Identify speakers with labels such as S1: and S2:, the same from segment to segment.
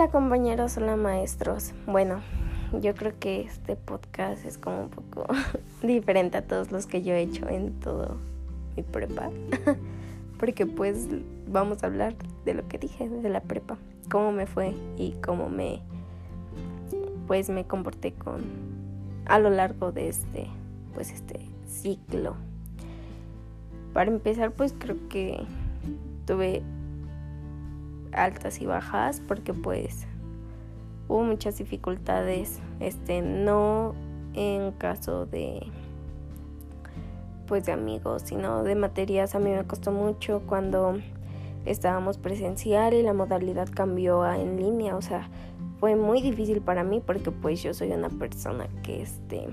S1: Hola compañeros, hola maestros. Bueno, yo creo que este podcast es como un poco diferente a todos los que yo he hecho en todo mi prepa. Porque pues vamos a hablar de lo que dije, de la prepa, cómo me fue y cómo me pues me comporté con a lo largo de este pues este ciclo. Para empezar, pues creo que tuve altas y bajas porque pues hubo muchas dificultades, este, no en caso de pues de amigos, sino de materias. A mí me costó mucho cuando estábamos presencial y la modalidad cambió a en línea, o sea, fue muy difícil para mí porque pues yo soy una persona que este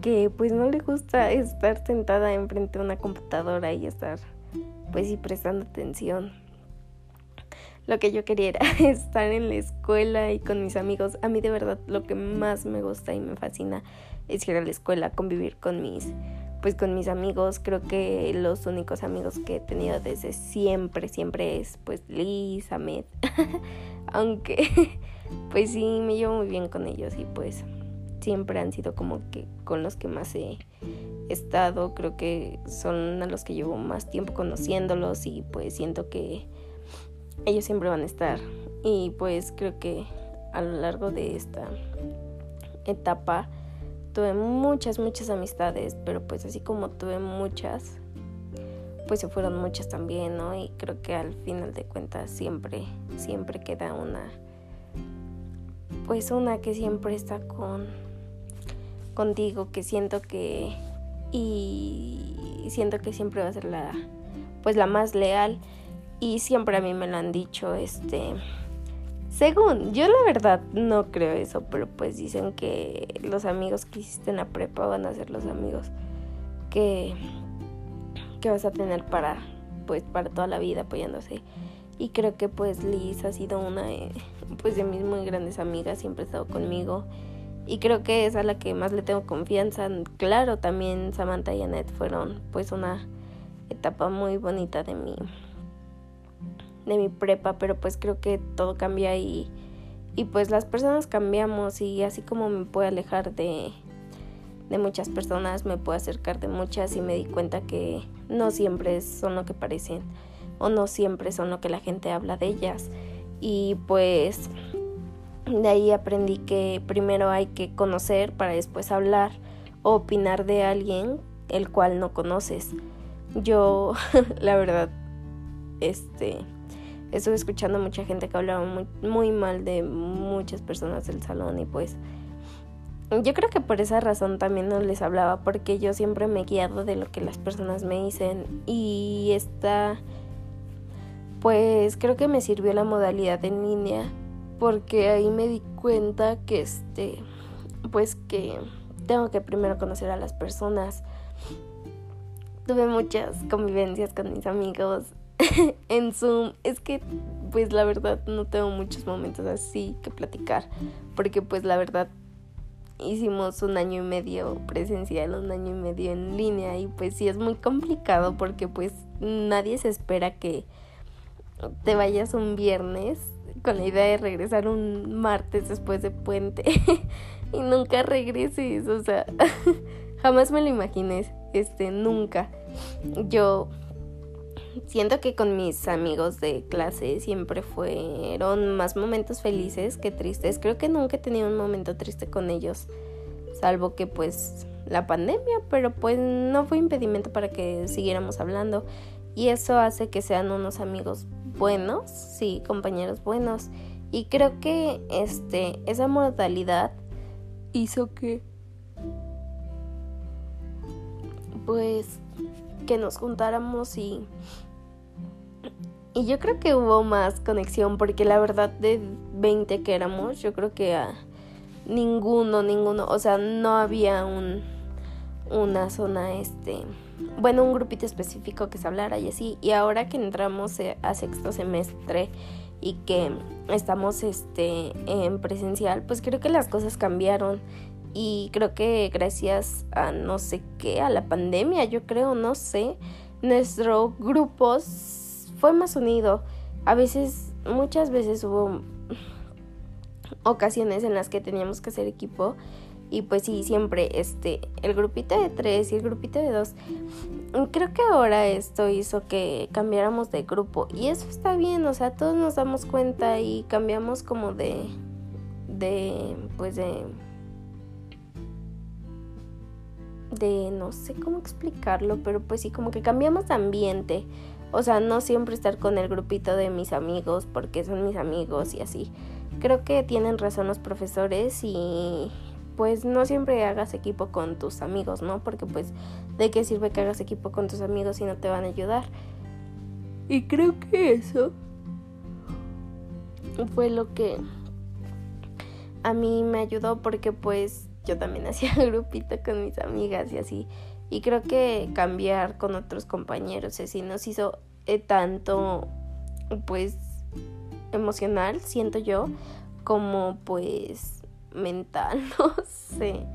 S1: que pues no le gusta estar sentada enfrente de una computadora y estar pues y prestando atención lo que yo quería era estar en la escuela y con mis amigos. A mí de verdad lo que más me gusta y me fascina es ir a la escuela, convivir con mis pues con mis amigos. Creo que los únicos amigos que he tenido desde siempre siempre es pues Liz, Ahmed. Aunque pues sí me llevo muy bien con ellos y pues siempre han sido como que con los que más he estado. Creo que son a los que llevo más tiempo conociéndolos y pues siento que ellos siempre van a estar. Y pues creo que a lo largo de esta etapa tuve muchas, muchas amistades, pero pues así como tuve muchas, pues se fueron muchas también, ¿no? Y creo que al final de cuentas siempre, siempre queda una, pues una que siempre está con, contigo, que siento que, y siento que siempre va a ser la, pues la más leal y siempre a mí me lo han dicho, este... Según, yo la verdad no creo eso, pero pues dicen que los amigos que hiciste en la prepa van a ser los amigos que, que vas a tener para, pues, para toda la vida apoyándose. Y creo que pues Liz ha sido una pues de mis muy grandes amigas, siempre ha estado conmigo. Y creo que es a la que más le tengo confianza. Claro, también Samantha y Annette fueron pues una etapa muy bonita de mi, de mi prepa, pero pues creo que todo cambia y, y pues las personas cambiamos y así como me puedo alejar de, de muchas personas, me puedo acercar de muchas y me di cuenta que no siempre son lo que parecen o no siempre son lo que la gente habla de ellas. Y pues de ahí aprendí que primero hay que conocer para después hablar o opinar de alguien el cual no conoces. Yo, la verdad, este, estuve escuchando mucha gente que hablaba muy, muy mal de muchas personas del salón y pues yo creo que por esa razón también no les hablaba porque yo siempre me he guiado de lo que las personas me dicen. Y esta pues creo que me sirvió la modalidad en línea porque ahí me di cuenta que este pues que tengo que primero conocer a las personas. Tuve muchas convivencias con mis amigos en Zoom. Es que, pues la verdad, no tengo muchos momentos así que platicar. Porque, pues la verdad, hicimos un año y medio presencial, un año y medio en línea. Y pues sí es muy complicado porque, pues, nadie se espera que te vayas un viernes con la idea de regresar un martes después de puente y nunca regreses, o sea, jamás me lo imaginé, este, nunca. Yo siento que con mis amigos de clase siempre fueron más momentos felices que tristes. Creo que nunca he tenido un momento triste con ellos, salvo que pues la pandemia, pero pues no fue impedimento para que siguiéramos hablando. Y eso hace que sean unos amigos buenos, sí, compañeros buenos. Y creo que este esa modalidad hizo que pues que nos juntáramos y y yo creo que hubo más conexión porque la verdad de 20 que éramos, yo creo que a ninguno, ninguno, o sea, no había un una zona este, bueno, un grupito específico que se hablara y así. Y ahora que entramos eh, a sexto semestre y que estamos este en presencial, pues creo que las cosas cambiaron y creo que gracias a no sé qué, a la pandemia, yo creo, no sé, nuestro grupo fue más unido. A veces, muchas veces hubo ocasiones en las que teníamos que hacer equipo y pues sí, siempre este, el grupito de tres y el grupito de dos. Creo que ahora esto hizo que cambiáramos de grupo y eso está bien, o sea, todos nos damos cuenta y cambiamos como de, de, pues de, de, no sé cómo explicarlo, pero pues sí, como que cambiamos de ambiente. O sea, no siempre estar con el grupito de mis amigos porque son mis amigos y así. Creo que tienen razón los profesores y pues no siempre hagas equipo con tus amigos, ¿no? Porque pues de qué sirve que hagas equipo con tus amigos si no te van a ayudar. Y creo que eso fue lo que a mí me ayudó porque pues yo también hacía grupito con mis amigas y así. Y creo que cambiar con otros compañeros así nos hizo eh, tanto pues emocional, siento yo, como pues mental, no sé.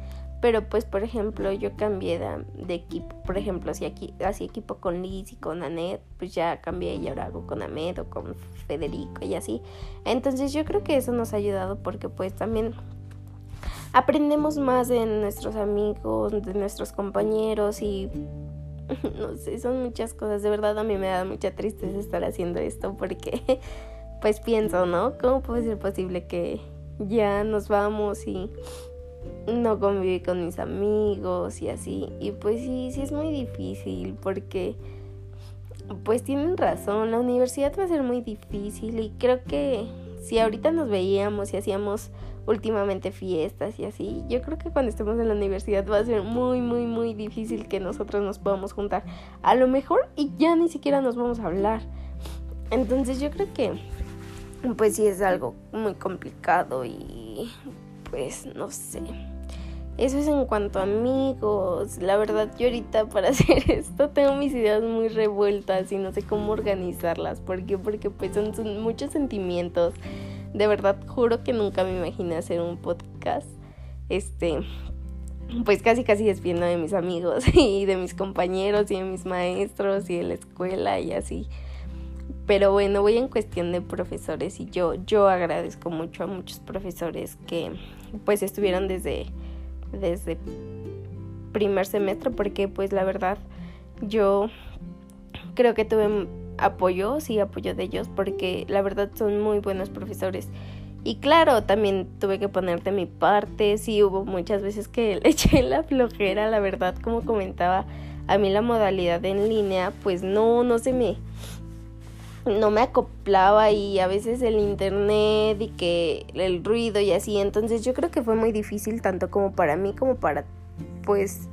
S1: Pero pues, por ejemplo, yo cambié de, equipo. Por ejemplo, si aquí hacía equipo con Liz y con Anet, pues ya cambié y ahora hago con Ahmed o con Federico y así. Entonces yo creo que eso nos ha ayudado porque pues también aprendemos más de nuestros amigos, de nuestros compañeros y no sé, son muchas cosas. De verdad a mí me da mucha tristeza estar haciendo esto porque pues pienso, ¿no? ¿Cómo puede ser posible que ya nos vamos y no conviví con mis amigos y así. Y pues sí, sí es muy difícil porque pues tienen razón, la universidad va a ser muy difícil y creo que si ahorita nos veíamos y hacíamos últimamente fiestas y así, yo creo que cuando estemos en la universidad va a ser muy, muy, muy difícil que nosotros nos podamos juntar. A lo mejor y ya ni siquiera nos vamos a hablar. Entonces yo creo que pues sí es algo muy complicado y pues no sé. Eso es en cuanto a amigos. La verdad, yo ahorita para hacer esto tengo mis ideas muy revueltas y no sé cómo organizarlas. ¿Por qué? Porque pues son, son muchos sentimientos. De verdad, juro que nunca me imaginé hacer un podcast. Este, pues casi casi despidiendo de mis amigos y de mis compañeros y de mis maestros y de la escuela y así. Pero bueno, voy en cuestión de profesores y yo, yo agradezco mucho a muchos profesores que pues estuvieron desde, desde primer semestre porque pues la verdad yo creo que tuve apoyo, sí, apoyo de ellos porque la verdad son muy buenos profesores. Y claro, también tuve que ponerte mi parte, sí hubo muchas veces que le eché la flojera, la verdad, como comentaba, a mí la modalidad en línea pues no, no se me no me acoplaba y a veces el internet y que el ruido y así. Entonces yo creo que fue muy difícil tanto como para mí como para pues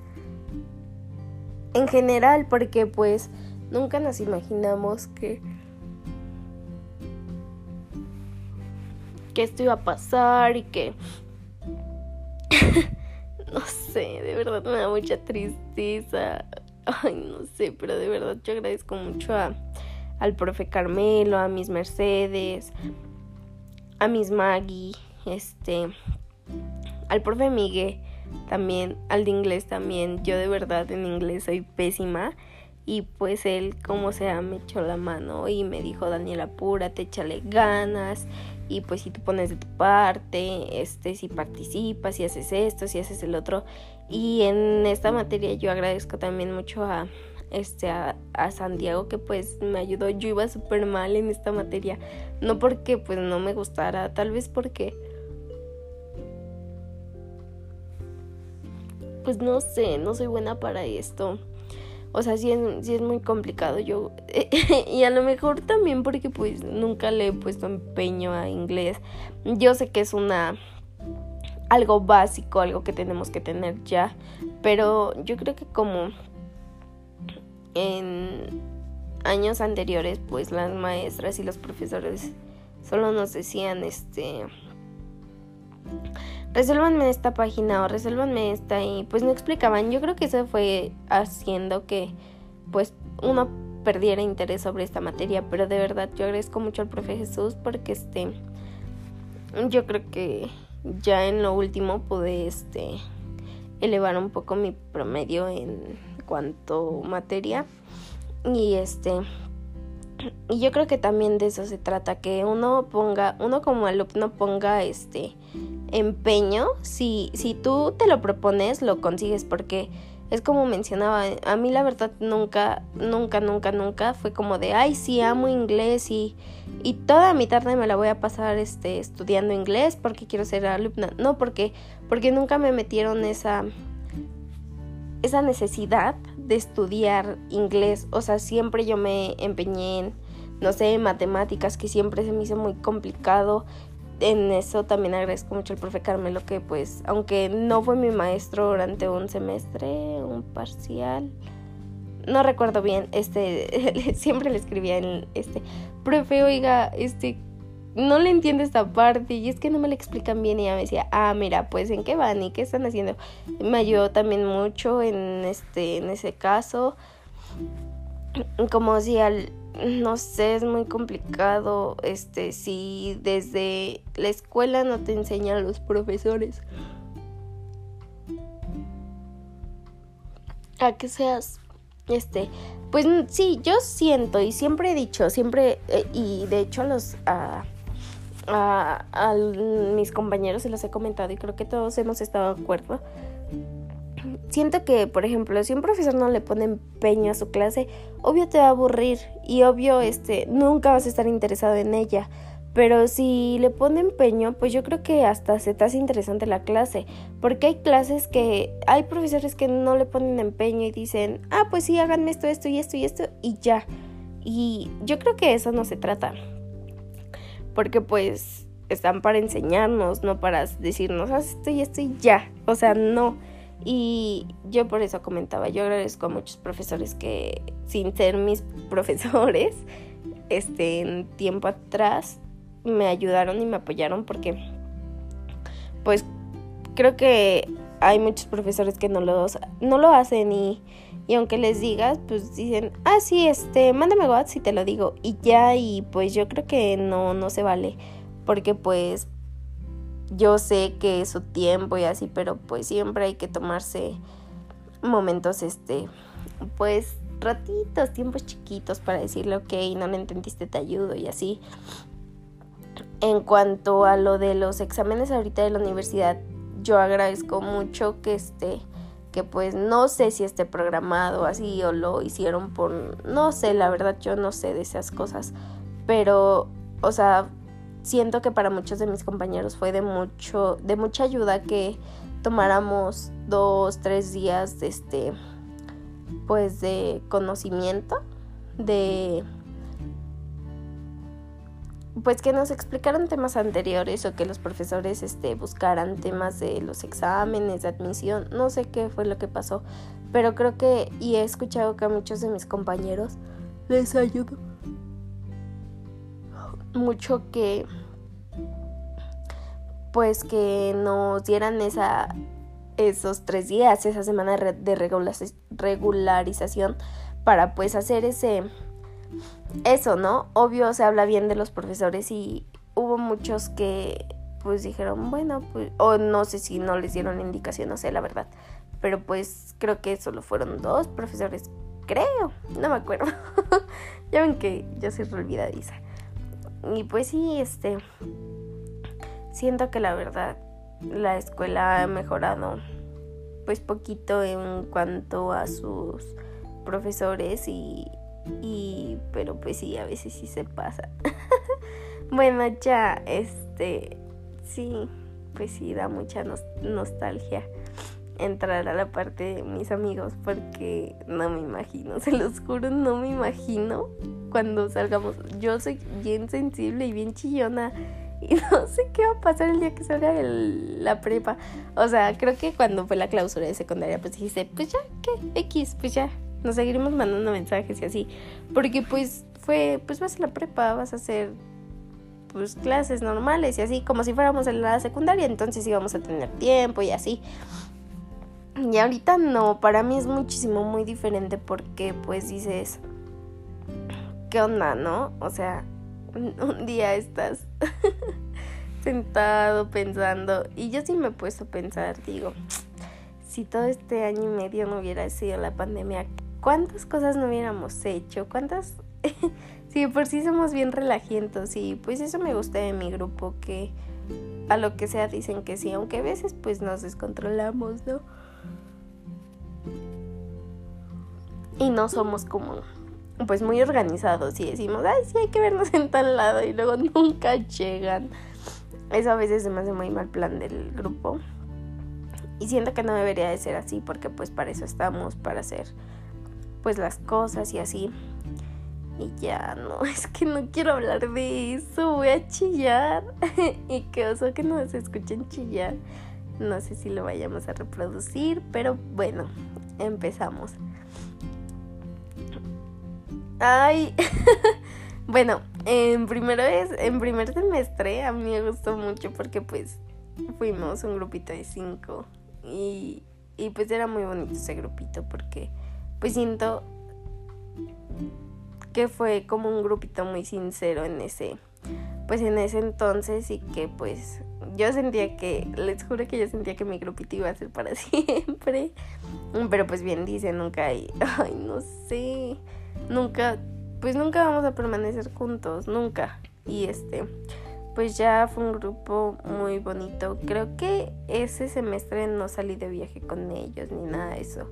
S1: en general porque pues nunca nos imaginamos que que esto iba a pasar y que no sé, de verdad me da mucha tristeza. Ay, no sé, pero de verdad yo agradezco mucho a al profe Carmelo, a mis Mercedes, a mis Maggie, este, al profe Miguel también, al de inglés también. Yo de verdad en inglés soy pésima. Y pues él, como sea, me echó la mano y me dijo, Daniela, apúrate, échale ganas. Y pues si tú pones de tu parte, este, si participas, si haces esto, si haces el otro. Y en esta materia yo agradezco también mucho a, este, a, Santiago que pues me ayudó. Yo iba súper mal en esta materia. No porque pues no me gustara, tal vez porque... Pues no sé, no soy buena para esto. O sea, sí es, es muy complicado. Yo. y a lo mejor también porque pues nunca le he puesto empeño a inglés. Yo sé que es una. algo básico, algo que tenemos que tener ya. Pero yo creo que como en años anteriores pues las maestras y los profesores solo nos decían este resuélvanme esta página o resuélvanme esta y pues no explicaban. Yo creo que eso fue haciendo que pues uno perdiera interés sobre esta materia pero de verdad yo agradezco mucho al profe Jesús porque este yo creo que ya en lo último pude este elevar un poco mi promedio en cuanto materia. Y este y yo creo que también de eso se trata, que uno ponga, uno como alumno ponga este empeño, si, si tú te lo propones, lo consigues, porque es como mencionaba, a mí la verdad nunca, nunca, nunca, nunca fue como de, ay, sí, amo inglés y, y toda mi tarde me la voy a pasar este, estudiando inglés porque quiero ser alumna. No, porque, porque nunca me metieron esa, esa necesidad de estudiar inglés. O sea, siempre yo me empeñé en, no sé, matemáticas, que siempre se me hizo muy complicado en eso también agradezco mucho al profe Carmelo que pues aunque no fue mi maestro durante un semestre, un parcial, no recuerdo bien, este siempre le escribía en este, profe, oiga, este no le entiendo esta parte y es que no me la explican bien y ella me decía, "Ah, mira, pues en qué van y qué están haciendo." Me ayudó también mucho en este en ese caso. Como si al no sé, es muy complicado, este, si desde la escuela no te enseñan los profesores a que seas, este, pues sí, yo siento y siempre he dicho, siempre, eh, y de hecho los, a, a, mis compañeros se los he comentado y creo que todos hemos estado de acuerdo siento que, por ejemplo, si un profesor no le pone empeño a su clase, obvio te va a aburrir y obvio este nunca vas a estar interesado en ella. Pero si le pone empeño, pues yo creo que hasta se te hace interesante la clase. Porque hay clases que hay profesores que no le ponen empeño y dicen, ah, pues sí, háganme esto, esto y esto y esto y ya. Y yo creo que eso no se trata. Porque pues están para enseñarnos, no para decirnos, haz esto y esto y ya. O sea, no. Y yo por eso comentaba, yo agradezco a muchos profesores que sin ser mis profesores, este, en tiempo atrás me ayudaron y me apoyaron porque pues creo que hay muchos profesores que no lo, no lo hacen y, y aunque les digas, pues dicen, ah, sí, este, mándame WhatsApp si te lo digo y ya, y pues yo creo que no, no se vale, porque pues yo sé que es su tiempo y así, pero pues siempre hay que tomarse momentos, este, pues ratitos, tiempos chiquitos para decirle, ok, no lo entendiste, te ayudo y así. En cuanto a lo de los exámenes ahorita de la universidad, yo agradezco mucho que este que pues no sé si esté programado así o lo hicieron por no sé, la verdad yo no sé de esas cosas, pero o sea, siento que para muchos de mis compañeros fue de mucho, de mucha ayuda que tomáramos dos, tres días de este, pues de conocimiento, de pues que nos explicaran temas anteriores o que los profesores este, buscaran temas de los exámenes de admisión, no sé qué fue lo que pasó, pero creo que y he escuchado que a muchos de mis compañeros les ayudó mucho que pues que nos dieran esa esos tres días, esa semana de regularización para pues hacer ese eso, ¿no? Obvio se habla bien de los profesores y hubo muchos que pues dijeron, bueno, pues o no sé si no les dieron indicación, no sé la verdad, pero pues creo que solo fueron dos profesores, creo, no me acuerdo. ya ven que yo soy olvidadiza. Y pues sí, este, siento que la verdad la escuela ha mejorado pues poquito en cuanto a sus profesores y, y pero pues sí, a veces sí se pasa. bueno, ya, este, sí, pues sí, da mucha nostalgia entrar a la parte de mis amigos porque no me imagino, se los juro, no me imagino cuando salgamos. Yo soy bien sensible y bien chillona y no sé qué va a pasar el día que salga la prepa. O sea, creo que cuando fue la clausura de secundaria, pues dijiste, pues ya, ¿qué? X, pues ya, nos seguiremos mandando mensajes y así. Porque pues fue, pues vas a la prepa, vas a hacer pues clases normales y así, como si fuéramos en la secundaria, entonces íbamos a tener tiempo y así. Y ahorita no, para mí es muchísimo muy diferente porque pues dices, ¿qué onda, no? O sea, un día estás sentado pensando y yo sí me he puesto a pensar, digo, si todo este año y medio no hubiera sido la pandemia, ¿cuántas cosas no hubiéramos hecho? ¿Cuántas sí, por sí somos bien relajientos y pues eso me gusta de mi grupo, que a lo que sea dicen que sí, aunque a veces pues nos descontrolamos, ¿no? Y no somos como pues muy organizados y decimos, ay, sí, hay que vernos en tal lado y luego nunca llegan. Eso a veces se me hace muy mal plan del grupo. Y siento que no debería de ser así porque pues para eso estamos, para hacer pues las cosas y así. Y ya no, es que no quiero hablar de eso, voy a chillar. y qué oso que no se escuchen chillar. No sé si lo vayamos a reproducir, pero bueno, empezamos. Ay, bueno, en primero es, en primer semestre a mí me gustó mucho porque pues fuimos un grupito de cinco y, y pues era muy bonito ese grupito porque pues siento que fue como un grupito muy sincero en ese pues en ese entonces y que pues yo sentía que les juro que yo sentía que mi grupito iba a ser para siempre pero pues bien dice nunca hay ay no sé nunca, pues nunca vamos a permanecer juntos, nunca. Y este, pues ya fue un grupo muy bonito. Creo que ese semestre no salí de viaje con ellos ni nada de eso.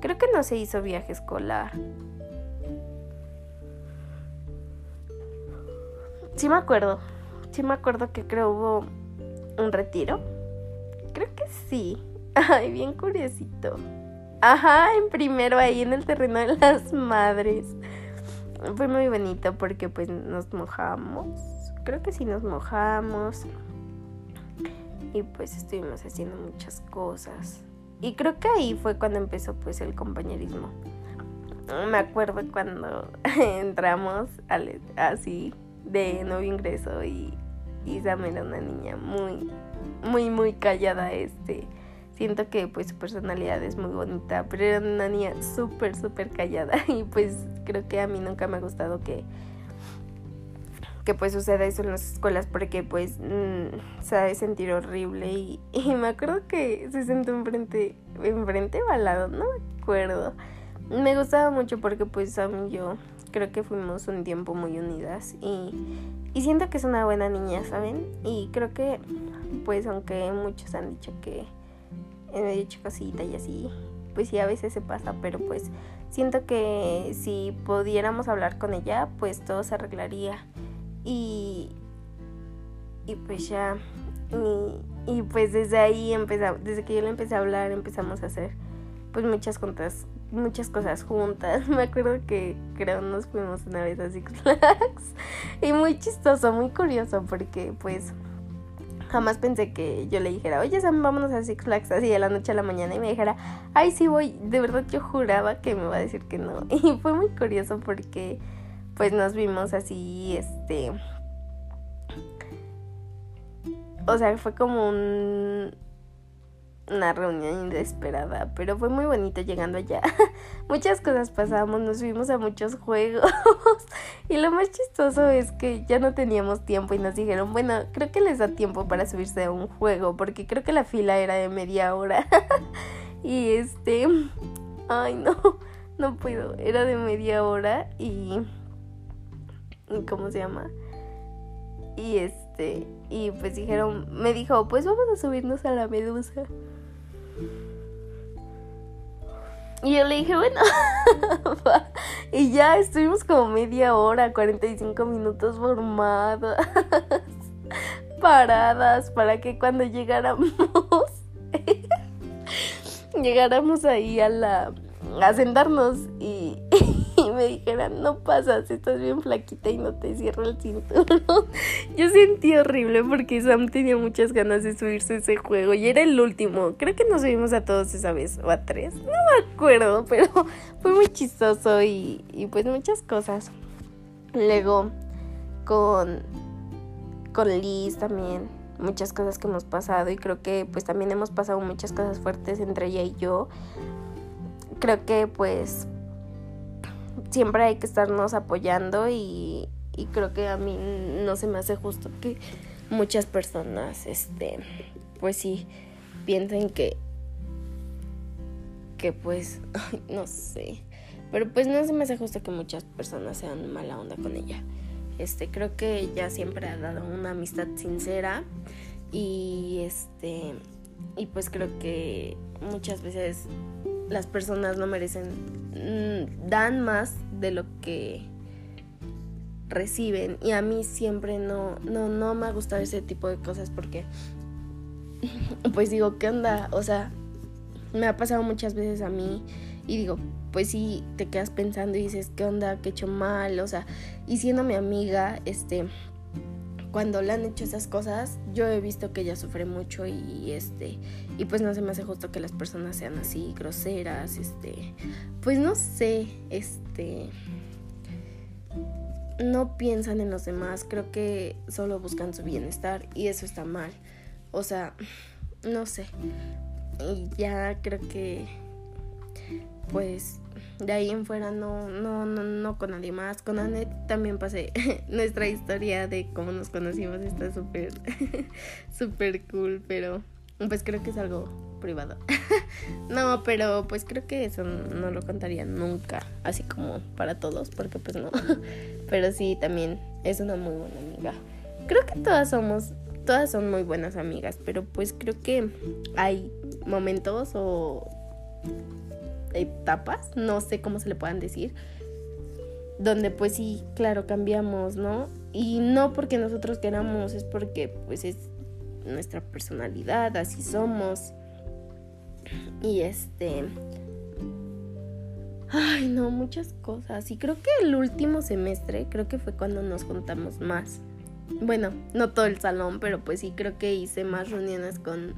S1: Creo que no se hizo viaje escolar. Sí me acuerdo. Sí me acuerdo que creo hubo un retiro. Creo que sí. Ay, bien curiosito. Ajá, en primero ahí en el terreno de las madres. Fue muy bonito porque pues nos mojamos. Creo que sí nos mojamos. Y pues estuvimos haciendo muchas cosas. Y creo que ahí fue cuando empezó pues el compañerismo. Me acuerdo cuando entramos así de nuevo ingreso y Isam era una niña muy, muy, muy callada este siento que pues su personalidad es muy bonita, pero era una niña súper, súper callada y pues creo que a mí nunca me ha gustado que que pues suceda eso en las escuelas porque pues mm, sabe sentir horrible y, me acuerdo que se sentó enfrente, enfrente o al lado, no me acuerdo. Me gustaba mucho porque pues a mí yo creo que fuimos un tiempo muy unidas y, y siento que es una buena niña, ¿saben? Y creo que pues aunque muchos han dicho que he medio chicosita y así, pues sí, a veces se pasa, pero pues siento que si pudiéramos hablar con ella, pues todo se arreglaría. Y, y pues ya, y, pues desde ahí empezamos, desde que yo le empecé a hablar, empezamos a hacer pues muchas juntas, muchas cosas juntas. Me acuerdo que creo nos fuimos una vez a Six Flags y muy chistoso, muy curioso porque pues jamás pensé que yo le dijera, oye Sam, vámonos a Six Flags así de la noche a la mañana y me dijera, ay sí voy, de verdad yo juraba que me iba a decir que no. Y fue muy curioso porque pues nos vimos así, este... O sea, fue como un una reunión inesperada, pero fue muy bonito llegando allá. Muchas cosas pasamos, nos subimos a muchos juegos y lo más chistoso es que ya no teníamos tiempo y nos dijeron, bueno, creo que les da tiempo para subirse a un juego porque creo que la fila era de media hora. y este, ay no, no puedo, era de media hora y... ¿Cómo se llama? Y este, y pues dijeron, me dijo, pues vamos a subirnos a la medusa. Y yo le dije, bueno, y ya estuvimos como media hora, 45 minutos formadas, paradas, para que cuando llegáramos, llegáramos ahí a la, a sentarnos y, me dijeran, no pasas, estás bien flaquita y no te cierro el cinturón. Yo sentí horrible porque Sam tenía muchas ganas de subirse a ese juego y era el último. Creo que nos subimos a todos esa vez, o a tres, no me acuerdo, pero fue muy chistoso y, y pues muchas cosas. Luego con, con Liz también, muchas cosas que hemos pasado y creo que pues también hemos pasado muchas cosas fuertes entre ella y yo. Creo que pues siempre hay que estarnos apoyando y, y creo que a mí no se me hace justo que muchas personas, este, pues sí, piensen que, que pues, no sé, Pero pues no se me hace justo que muchas personas sean mala onda con ella. Este, creo que ella siempre ha dado una amistad sincera y este y pues creo que muchas veces las personas no merecen mm, dan más de lo que reciben y a mí siempre no no no me ha gustado ese tipo de cosas porque pues digo, ¿qué onda? O sea, me ha pasado muchas veces a mí y digo, pues sí, te quedas pensando y dices, ¿qué onda? ¿Qué he hecho mal? O sea, y siendo mi amiga, este, cuando le han hecho esas cosas, yo he visto que ella sufre mucho y este, y pues no se me hace justo que las personas sean así, groseras, este, pues no sé, este, no piensan en los demás, creo que solo buscan su bienestar y eso está mal. O sea, no sé. Y ya creo que pues de ahí en fuera no, no, no, no con nadie más. Con Anet también pasé nuestra historia de cómo nos conocimos. Está súper, súper cool, pero pues creo que es algo privado. no, pero pues creo que eso no lo contaría nunca, así como para todos, porque pues no. pero sí, también es una muy buena amiga. Creo que todas somos todas son muy buenas amigas, pero pues creo que hay momentos o etapas, no sé cómo se le puedan decir, donde pues sí, claro, cambiamos, ¿no? Y no porque nosotros queramos, es porque pues es nuestra personalidad, así somos. Y este... Ay, no, muchas cosas. Y creo que el último semestre, creo que fue cuando nos juntamos más. Bueno, no todo el salón, pero pues sí creo que hice más reuniones con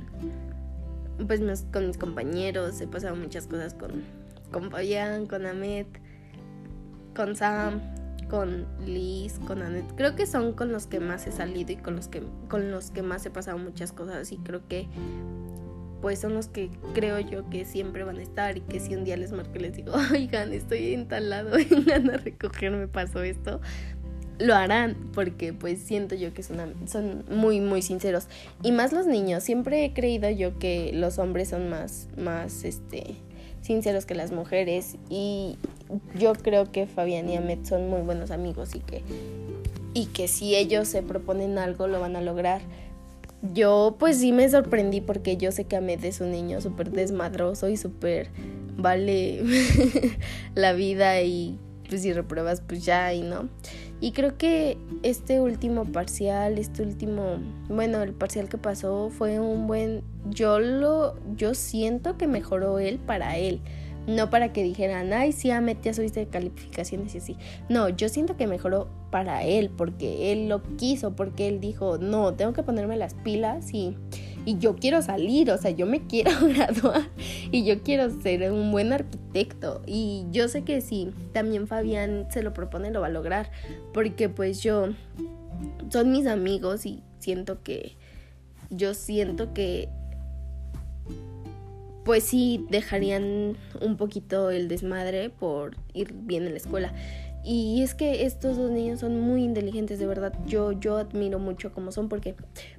S1: pues con mis compañeros, he pasado muchas cosas con con Fabián, con Ahmed, con Sam, con Liz, con Anet. Creo que son con los que más he salido y con los que con los que más he pasado muchas cosas y creo que pues son los que creo yo que siempre van a estar y que si un día les marco y les digo, oigan, estoy en tal lado, vengan a recogerme, pasó esto, lo harán porque pues siento yo que son, son muy muy sinceros. Y más los niños. Siempre he creído yo que los hombres son más más este sinceros que las mujeres. Y yo creo que Fabián y Ahmed son muy buenos amigos y que y que si ellos se proponen algo lo van a lograr. Yo pues sí me sorprendí porque yo sé que Ahmed es un niño súper desmadroso y súper vale la vida y pues si repruebas pues ya y no y creo que este último parcial, este último, bueno, el parcial que pasó fue un buen, yo lo, yo siento que mejoró él para él. No para que dijeran, ay, sí, Amet, ya subiste calificaciones y así. No, yo siento que mejoró para él, porque él lo quiso, porque él dijo, no, tengo que ponerme las pilas y y yo quiero salir, o sea, yo me quiero graduar y yo quiero ser un buen arquitecto y yo sé que si también Fabián se lo propone lo va a lograr porque pues yo son mis amigos y siento que yo siento que pues sí dejarían un poquito el desmadre por ir bien en la escuela. Y es que estos dos niños son muy inteligentes, de verdad. Yo, yo admiro mucho cómo son porque,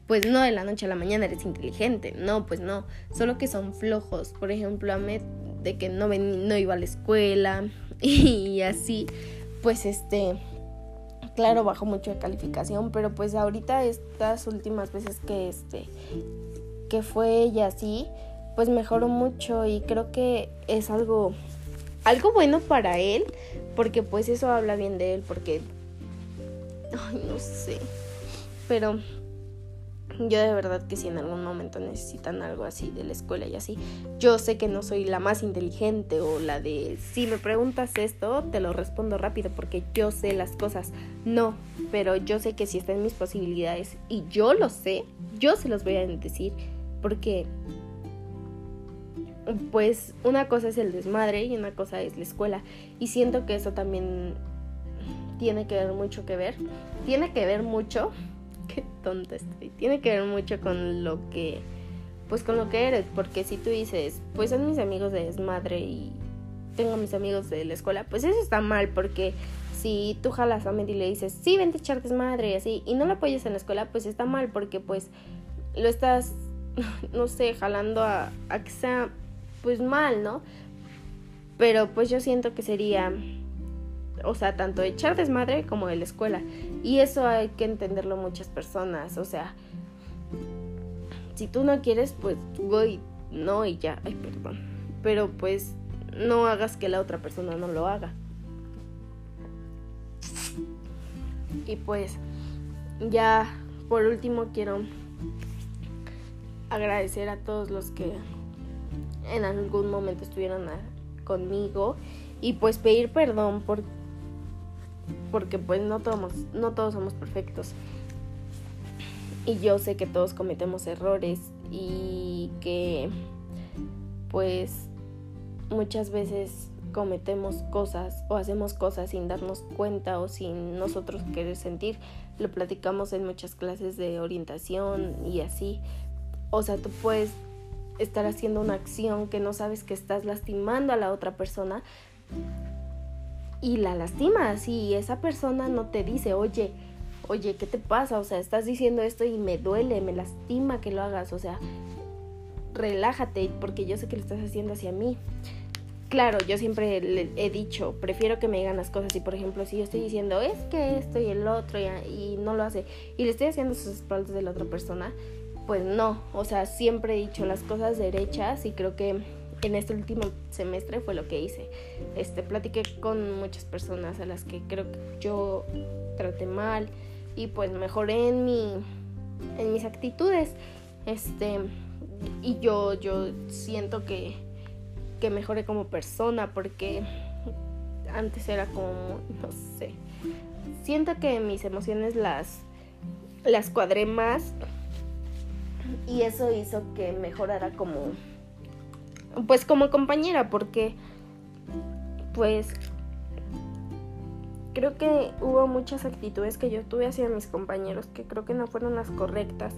S1: pues no de la noche a la mañana eres inteligente, no, pues no. Solo que son flojos. Por ejemplo, Ahmed, de que no, ven, no iba a la escuela y así, pues este, claro, bajó mucho de calificación, pero pues ahorita estas últimas veces que este, que fue ella así, pues mejoró mucho y creo que es algo algo bueno para él, porque pues eso habla bien de él, porque... Ay, no sé. Pero yo de verdad que si en algún momento necesitan algo así de la escuela y así, yo sé que no soy la más inteligente o la de si me preguntas esto, te lo respondo rápido porque yo sé las cosas. No, pero yo sé que si está en mis posibilidades y yo lo sé, yo se los voy a decir porque pues una cosa es el desmadre y una cosa es la escuela. Y siento que eso también tiene que ver mucho que ver. Tiene que ver mucho. Qué tonta estoy. Tiene que ver mucho con lo que. Pues con lo que eres. Porque si tú dices, pues son mis amigos de desmadre y tengo mis amigos de la escuela, pues eso está mal. Porque si tú jalas a Mendy y le dices, sí, vente a echar desmadre y así, y no lo apoyas en la escuela, pues está mal. Porque pues lo estás, no sé, jalando a, a pues mal, ¿no? Pero pues yo siento que sería, o sea, tanto echar desmadre como de la escuela. Y eso hay que entenderlo muchas personas, o sea, si tú no quieres, pues voy, no y ya, ay, perdón. Pero pues no hagas que la otra persona no lo haga. Y pues ya por último quiero agradecer a todos los que en algún momento estuvieron conmigo y pues pedir perdón por porque pues no todos no todos somos perfectos. Y yo sé que todos cometemos errores y que pues muchas veces cometemos cosas o hacemos cosas sin darnos cuenta o sin nosotros querer sentir. Lo platicamos en muchas clases de orientación y así. O sea, tú puedes estar haciendo una acción que no sabes que estás lastimando a la otra persona y la lastimas y esa persona no te dice, oye, oye, ¿qué te pasa? O sea, estás diciendo esto y me duele, me lastima que lo hagas, o sea, relájate porque yo sé que lo estás haciendo hacia mí claro, yo siempre le he dicho, prefiero que me digan las cosas y por ejemplo si yo estoy diciendo es que esto y el otro y, no lo hace y le estoy haciendo sus espaldas de la otra persona, pues no, o sea, siempre he dicho las cosas derechas y creo que en este último semestre fue lo que hice. Este, platiqué con muchas personas a las que creo que yo traté mal y pues mejoré en mi en mis actitudes. Este, y yo yo siento que que mejore como persona porque antes era como, no sé, siento que mis emociones las, las cuadré más y eso hizo que mejorara como, pues como compañera porque, pues, creo que hubo muchas actitudes que yo tuve hacia mis compañeros que creo que no fueron las correctas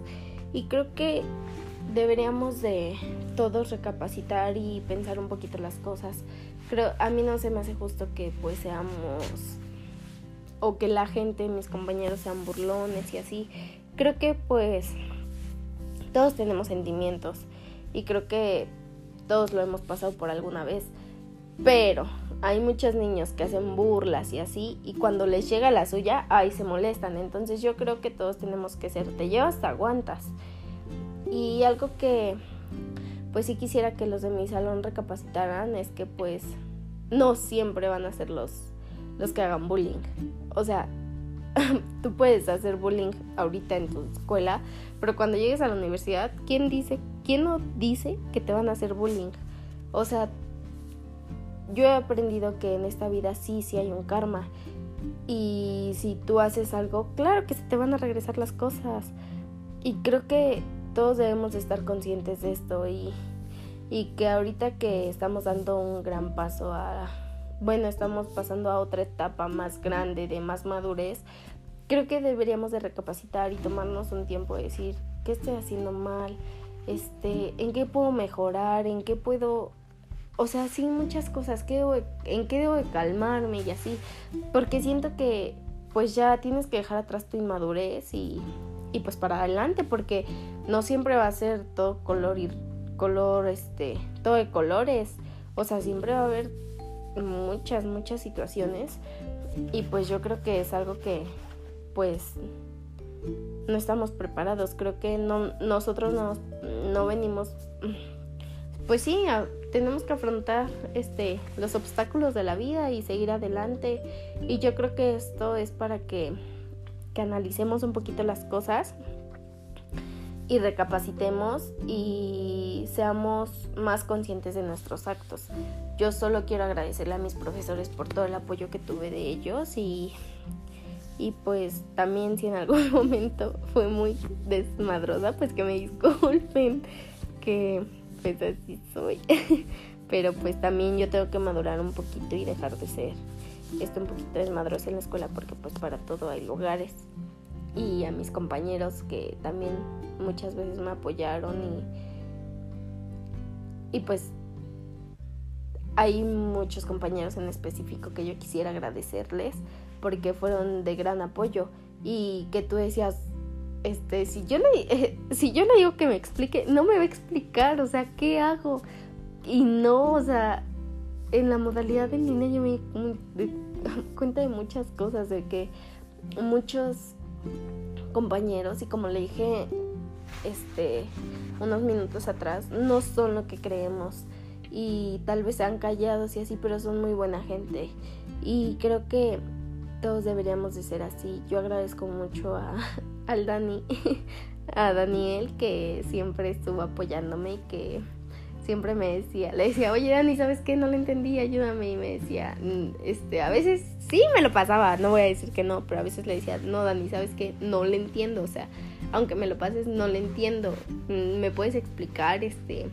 S1: y creo que deberíamos de todos recapacitar y pensar un poquito las cosas. Creo, a mí no se me hace justo que pues seamos o que la gente, mis compañeros sean burlones y así. Creo que pues todos tenemos sentimientos y creo que todos lo hemos pasado por alguna vez. Pero hay muchos niños que hacen burlas y así y cuando les llega la suya, ahí se molestan. Entonces yo creo que todos tenemos que ser, te llevas, te aguantas. Y algo que pues sí quisiera que los de mi salón recapacitaran es que pues no siempre van a ser los, los que hagan bullying. O sea, tú puedes hacer bullying ahorita en tu escuela, pero cuando llegues a la universidad, ¿quién dice, quién no dice que te van a hacer bullying? O sea, yo he aprendido que en esta vida sí, sí hay un karma. Y si tú haces algo, claro que se te van a regresar las cosas. Y creo que todos debemos estar conscientes de esto y, y que ahorita que estamos dando un gran paso a, bueno, estamos pasando a otra etapa más grande, de más madurez, creo que deberíamos de recapacitar y tomarnos un tiempo de decir, ¿qué estoy haciendo mal? Este, ¿en qué puedo mejorar? ¿En qué puedo o sea, sí muchas cosas, ¿qué en qué debo de calmarme y así, porque siento que pues ya tienes que dejar atrás tu inmadurez y y pues para adelante porque no siempre va a ser todo color y color este todo de colores o sea siempre va a haber muchas muchas situaciones. Y pues yo creo que es algo que pues no estamos preparados. Creo que no nosotros no, no venimos pues sí tenemos que afrontar este los obstáculos de la vida y seguir adelante. Y yo creo que esto es para que que analicemos un poquito las cosas y recapacitemos y seamos más conscientes de nuestros actos. Yo solo quiero agradecerle a mis profesores por todo el apoyo que tuve de ellos y, y pues también si en algún momento fue muy desmadrosa, pues que me disculpen, que pues así soy. Pero pues también yo tengo que madurar un poquito y dejar de ser estoy un poquito desmadrosa en la escuela porque pues para todo hay lugares y a mis compañeros que también muchas veces me apoyaron y, y pues hay muchos compañeros en específico que yo quisiera agradecerles porque fueron de gran apoyo y que tú decías este si yo le si yo le digo que me explique no me va a explicar o sea qué hago y no o sea en la modalidad en línea yo me di cuenta de muchas cosas, de que muchos compañeros, y como le dije este, unos minutos atrás, no son lo que creemos. Y tal vez sean callados y así, pero son muy buena gente. Y creo que todos deberíamos de ser así. Yo agradezco mucho a, al Dani, a Daniel, que siempre estuvo apoyándome y que siempre me decía, le decía, oye Dani, ¿sabes qué? No lo entendí, ayúdame. Y me decía, mm, este, a veces sí me lo pasaba, no voy a decir que no, pero a veces le decía, no Dani, ¿sabes qué? No le entiendo, o sea, aunque me lo pases, no le entiendo. Mm, ¿Me puedes explicar? Este,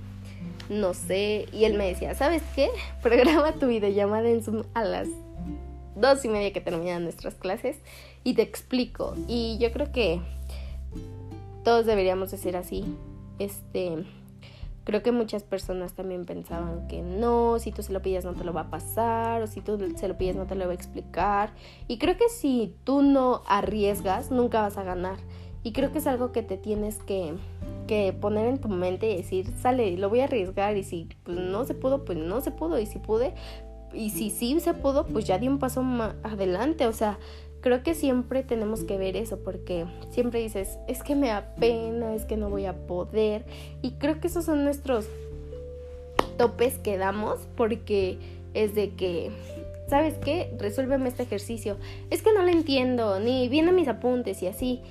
S1: no sé. Y él me decía, ¿sabes qué? Programa tu videollamada en Zoom a las dos y media que terminan nuestras clases y te explico. Y yo creo que todos deberíamos de ser así. Este Creo que muchas personas también pensaban que no, si tú se lo pides no te lo va a pasar, o si tú se lo pides no te lo va a explicar. Y creo que si tú no arriesgas, nunca vas a ganar. Y creo que es algo que te tienes que, que poner en tu mente y decir, sale, lo voy a arriesgar. Y si pues, no se pudo, pues no se pudo. Y si pude, y si sí se pudo, pues ya di un paso más adelante. O sea, creo que siempre tenemos que ver eso porque siempre dices, es que me da pena, es que no voy a poder. Y creo que esos son nuestros topes que damos porque es de que, ¿sabes qué? Resuélveme este ejercicio. Es que no lo entiendo, ni vienen mis apuntes y así.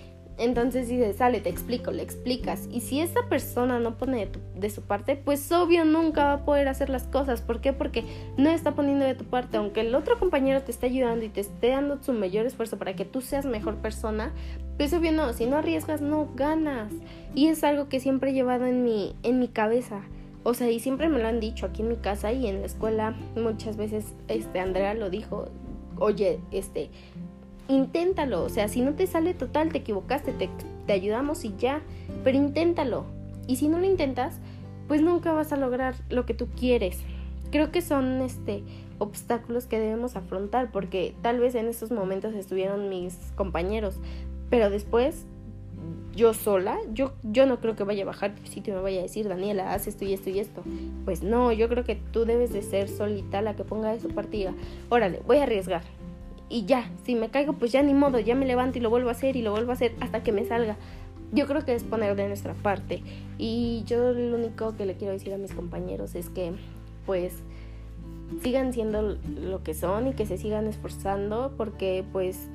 S1: Entonces dices, sale, te explico, le explicas. Y si esa persona no pone de, su parte, pues obvio nunca va a poder hacer las cosas. ¿Por qué? Porque no está poniendo de tu parte. Aunque el otro compañero te esté ayudando y te esté dando su mayor esfuerzo para que tú seas mejor persona, pues obvio no, si no arriesgas, no ganas. Y es algo que siempre he llevado en mi, en mi cabeza. O sea, y siempre me lo han dicho aquí en mi casa y en la escuela. Muchas veces, este, Andrea lo dijo. Oye, este, inténtalo. O sea, si no te sale total, te equivocaste, te, te ayudamos y ya. Pero inténtalo. Y si no lo intentas, pues nunca vas a lograr lo que tú quieres. Creo que son este obstáculos que debemos afrontar porque tal vez en estos momentos estuvieron mis compañeros, pero después yo sola, yo, yo no creo que vaya a bajar si sitio y me vaya a decir, Daniela, haz esto y esto y esto. Pues no, yo creo que tú debes de ser solita la que ponga de su partida. Órale, voy a arriesgar y ya, si me caigo, pues ya ni modo, ya me levanto y lo vuelvo a hacer y lo vuelvo a hacer hasta que me salga. Yo creo que es poner de nuestra parte. Y yo lo único que le quiero decir a mis compañeros es que, pues, sigan siendo lo que son y que se sigan esforzando porque, pues,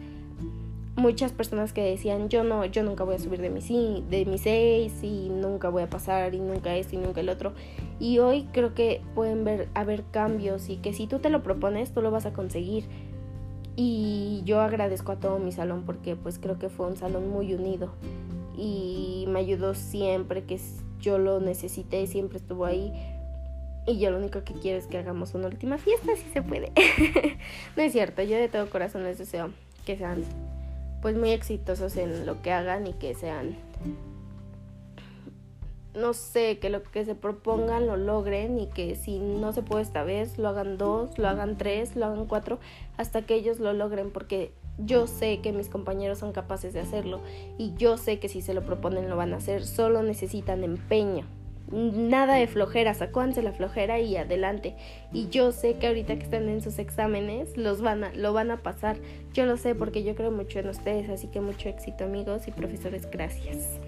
S1: muchas personas que decían yo no, yo nunca voy a subir de mi, de mi 6 y nunca voy a pasar y nunca esto y nunca el otro. Y hoy creo que pueden ver, haber cambios y que si tú te lo propones, tú lo vas a conseguir. Y yo agradezco a todo mi salón porque pues creo que fue un salón muy unido y me ayudó siempre que yo lo necesité, siempre estuvo ahí. Y yo lo único que quiero es que hagamos una última fiesta, si se puede. no es cierto, yo de todo corazón les deseo que sean pues muy exitosos en lo que hagan y que sean no sé, que lo que se propongan lo logren y que si no se puede esta vez, lo hagan dos, lo hagan tres, lo hagan cuatro, hasta que ellos lo logren, porque yo sé que mis compañeros son capaces de hacerlo y yo sé que si se lo proponen lo van a hacer, solo necesitan empeño. Nada de flojera, sacúanse la flojera y adelante. Y yo sé que ahorita que están en sus exámenes los van a, lo van a pasar. Yo lo sé porque yo creo mucho en ustedes, así que mucho éxito amigos y profesores, gracias.